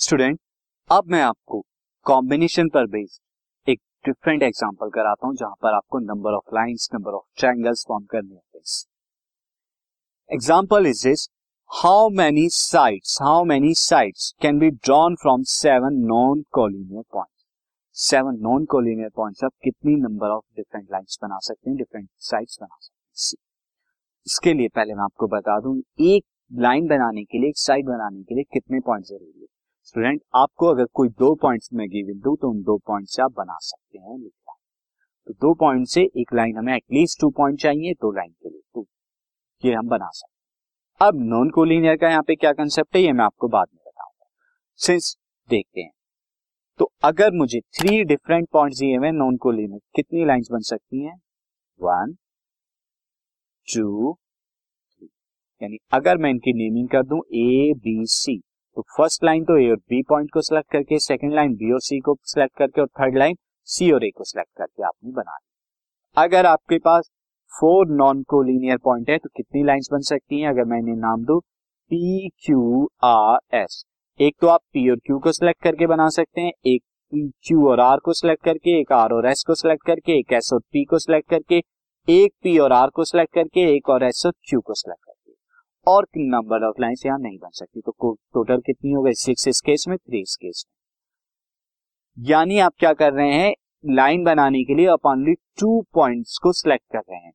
Student, अब मैं आपको कॉम्बिनेशन पर बेस्ड एक डिफरेंट एग्जांपल कराता हूँ, जहाँ पर आपको number of lines number of triangles form करने होते हैं। Example is this how many sides how many sides can be drawn from seven non collinear point seven non collinear points आप कितनी नंबर ऑफ़ डिफरेंट लाइंस बना सकते हैं different sides बना सकते हैं। इसके लिए पहले मैं आपको बता दूँ, एक लाइन बनाने के लिए, एक साइड बनाने के लिए कितने पॉइंट ज़रूरी है? स्टूडेंट आपको अगर कोई दो पॉइंट्स में गिवन दू तो उन दो पॉइंट से आप बना सकते हैं तो दो पॉइंट से एक लाइन हमें एटलीस्ट टू पॉइंट चाहिए दो लाइन के लिए। टू ये हम बना सकते हैं। अब नॉन कोलिनियर का यहाँ पे क्या कंसेप्ट है, ये मैं आपको बाद में बताऊँगा। सिंस देखते हैं। तो अगर मुझे थ्री डिफरेंट पॉइंट दिए हुए नॉन कोलिनियर कितनी लाइंस बन सकती हैं? वन टू थ्री यानी अगर मैं इनकी नेमिंग कर दूँ ए बी सी तो फ़र्स्ट लाइन तो ए और बी पॉइंट को सिलेक्ट करके सेकंड लाइन बी और सी को सिलेक्ट करके और थर्ड लाइन सी और ए को सिलेक्ट करके आपने बना ली अगर आपके पास फोर नॉन कोलिनियर पॉइंट है तो कितनी लाइंस बन सकती हैं? अगर मैं इन्हें नाम दू पी क्यू आर एस एक तो आप पी और क्यू को सिलेक्ट करके बना सकते हैं, एक क्यू और आर को सिलेक्ट करके, एक आर और एस को सिलेक्ट करके, एक एस और पी को सिलेक्ट करके, एक पी और आर को सिलेक्ट करके, एक और एस और क्यू को सिलेक्ट और नंबर ऑफ़ लाइंस यहाँ नहीं बन सकती? तो टोटल कितनी हो गई? सिक्स इस केस में थ्री इस केस में। यानी आप क्या कर रहे हैं? लाइन बनाने के लिए आप ओनली टू पॉइंट्स को सिलेक्ट कर रहे हैं।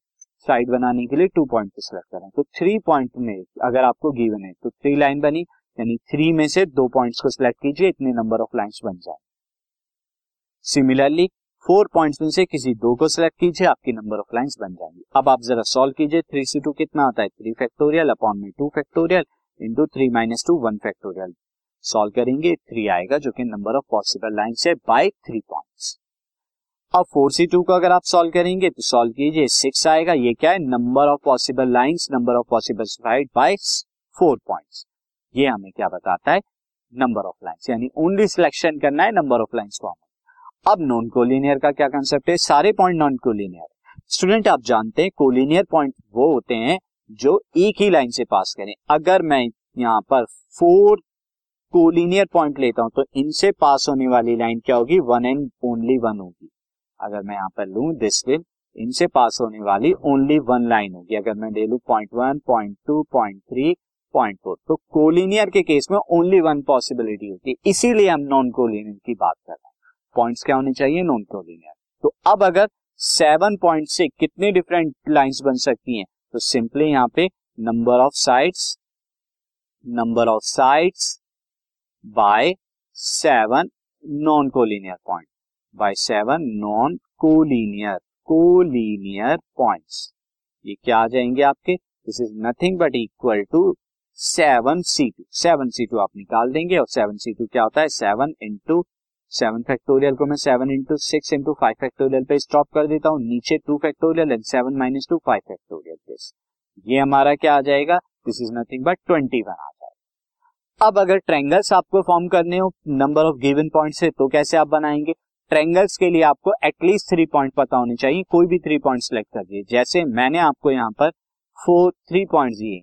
साइड बनाने के लिए टू पॉइंट को सिलेक्ट कर रहे हैं। तो थ्री पॉइंट में अगर आपको गिवन है तो थ्री लाइन बनी। यानी थ्री में से दो पॉइंट्स को सिलेक्ट कीजिए, इतने नंबर ऑफ़ लाइंस बन जाए। सिमिलरली फोर पॉइंट्स में से किसी दो को सिलेक्ट कीजिए, आपकी नंबर ऑफ़ लाइंस बन जाएँगी। अब आप जरा सॉल्व कीजिए थ्री सी टू कितना आता है? थ्री फैक्टोरियल अपॉन में two factorial into three minus two one factorial solve करेंगे थ्री आएगा, जो कि नंबर ऑफ़ पॉसिबल लाइन्स है बाय थ्री पॉइंट्स अब फोर सी टू को अगर आप सॉल्व करेंगे तो सॉल्व कीजिए सिक्स आएगा, ये क्या है? Number of possible lines number of possible side by four points ये हमें क्या बताता है? नंबर ऑफ़ लाइन्स यानी ओनली सिलेक्शन करना है नंबर ऑफ़ लाइन्स को अब नॉन कोलिनियर का क्या कंसेप्ट है? सारे पॉइंट नॉन कोलिनियर स्टूडेंट आप जानते हैं कोलिनियर पॉइंट वो होते हैं जो एक ही लाइन से पास करें। अगर मैं यहाँ पर फोर कोलिनियर पॉइंट लेता हूँ तो इनसे पास होने वाली लाइन क्या होगी? वन एंड ओनली वन होगी। अगर मैं यहाँ पर लू दिस विल इनसे पास होने वाली ओनली वन लाइन होगी। अगर मैं ले लू point one point two point three point four तो कोलिनियर के केस में ओनली वन पॉसिबिलिटी होती है। इसीलिए हम नॉन कोलिनियर की बात कर रहे हैं। पॉइंट्स क्या होने चाहिए? नॉन कोलिनियर तो अब अगर सेवन पॉइंट से कितनी डिफरेंट लाइंस बन सकती हैं? तो सिंपली यहाँ पे number of sides number of sides by seven non collinear point by seven non collinear collinear points ये क्या आ जाएँगे आपके? This is nothing but equal to seven C two seven C two आप निकाल देंगे और सेवन सी टू क्या होता है? सेवन इंटू सेवन फैक्टोरियल को मैं seven into six into five factorial पे स्टॉप कर देता हूँ, नीचे two factorial and seven minus two five factorial this ये हमारा क्या आ जाएगा? This is nothing but twenty one आ जाएगा। अब अगर ट्रेंगल्स आपको फॉर्म करने हो नंबर ऑफ़ गिवन पॉइंट से तो कैसे आप बनाएँगे? ट्रेंगल्स के लिए आपको एटलीस्ट थ्री पॉइंट पता होने चाहिए, कोई भी थ्री पॉइंट सिलेक्ट कर दिए जैसे मैंने आपको यहाँ पर फोर थ्री पॉइंट दिए।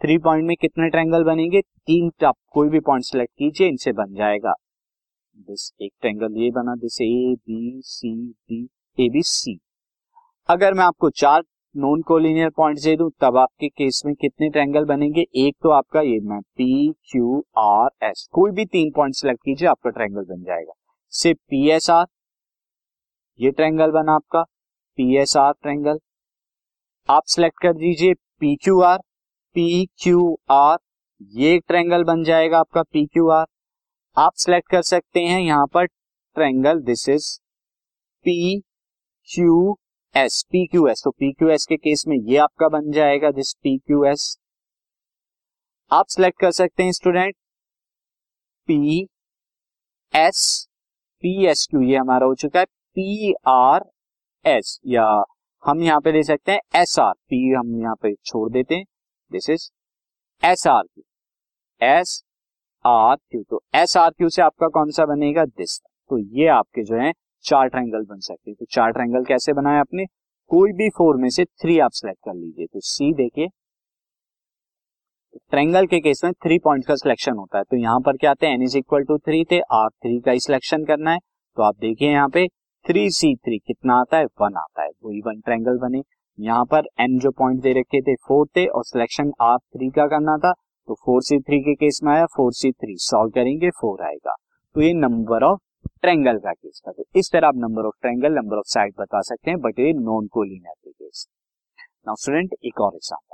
थ्री पॉइंट में कितने ट्रेंगल बनेंगे? तीन, आप कोई भी पॉइंट सिलेक्ट कीजिए, इनसे बन जाएगा। दिस एक ट्रेंगल ये बना this A B C D A B C अगर मैं आपको चार नॉन कोलिनियर पॉइंट दे दूँ, तब आपके केस में कितने ट्रेंगल बनेंगे? एक तो आपका ये मैं पी क्यू आर एस कोई भी तीन पॉइंट सेलेक्ट कीजिए, आपका ट्रेंगल बन जाएगा। से पी एस आर ये ट्रेंगल बना आपका। पी एस आर ट्रेंगल आप सिलेक्ट कर दीजिए P Q R P Q R ये ट्रेंगल बन जाएगा आपका पी क्यू आर आप सिलेक्ट कर सकते हैं यहाँ पर triangle this is P Q S P Q S तो पी क्यू एस के केस में ये आपका बन जाएगा दिस पी क्यू एस आप सिलेक्ट कर सकते हैं student P S P S Q ये हमारा हो चुका है पी आर एस या हम यहाँ पे दे सकते हैं एस आर पी हम यहाँ पे छोड़ देते हैं this is S R Q S R Q तो एस आर क्यू से आपका कौन सा बनेगा? दिस तो ये आपके जो है, चार ट्रायंगल बन सकते हैं। तो चार ट्रायंगल कैसे बनाए आपने? कोई भी फोर में से थ्री आप सिलेक्ट कर लीजिए। तो सी देखिए। ट्रेंगल के केस में थ्री पॉइंट का सिलेक्शन होता है। तो यहाँ पर क्या आते हैं? N is equal to three थे। आर थ्री का ही सिलेक्शन करना है। तो आप देखिए यहाँ पे थ्री सी थ्री कितना आता है? वन आता है। वही वन ट्रेंगल बने। यहाँ पर एन जो पॉइंट दे रखे थे फोर थे और सिलेक्शन आर थ्री का करना था। तो फोर सी थ्री के केस में आया, फोर सी थ्री सॉल्व करेंगे फोर आएगा। तो ये नंबर ऑफ़ ट्रेंगल का केस था। तो इस तरह आप number of triangle number of side बता सकते हैं बट ये नॉन कोलिनियर के केस नाउ स्टूडेंट एक और example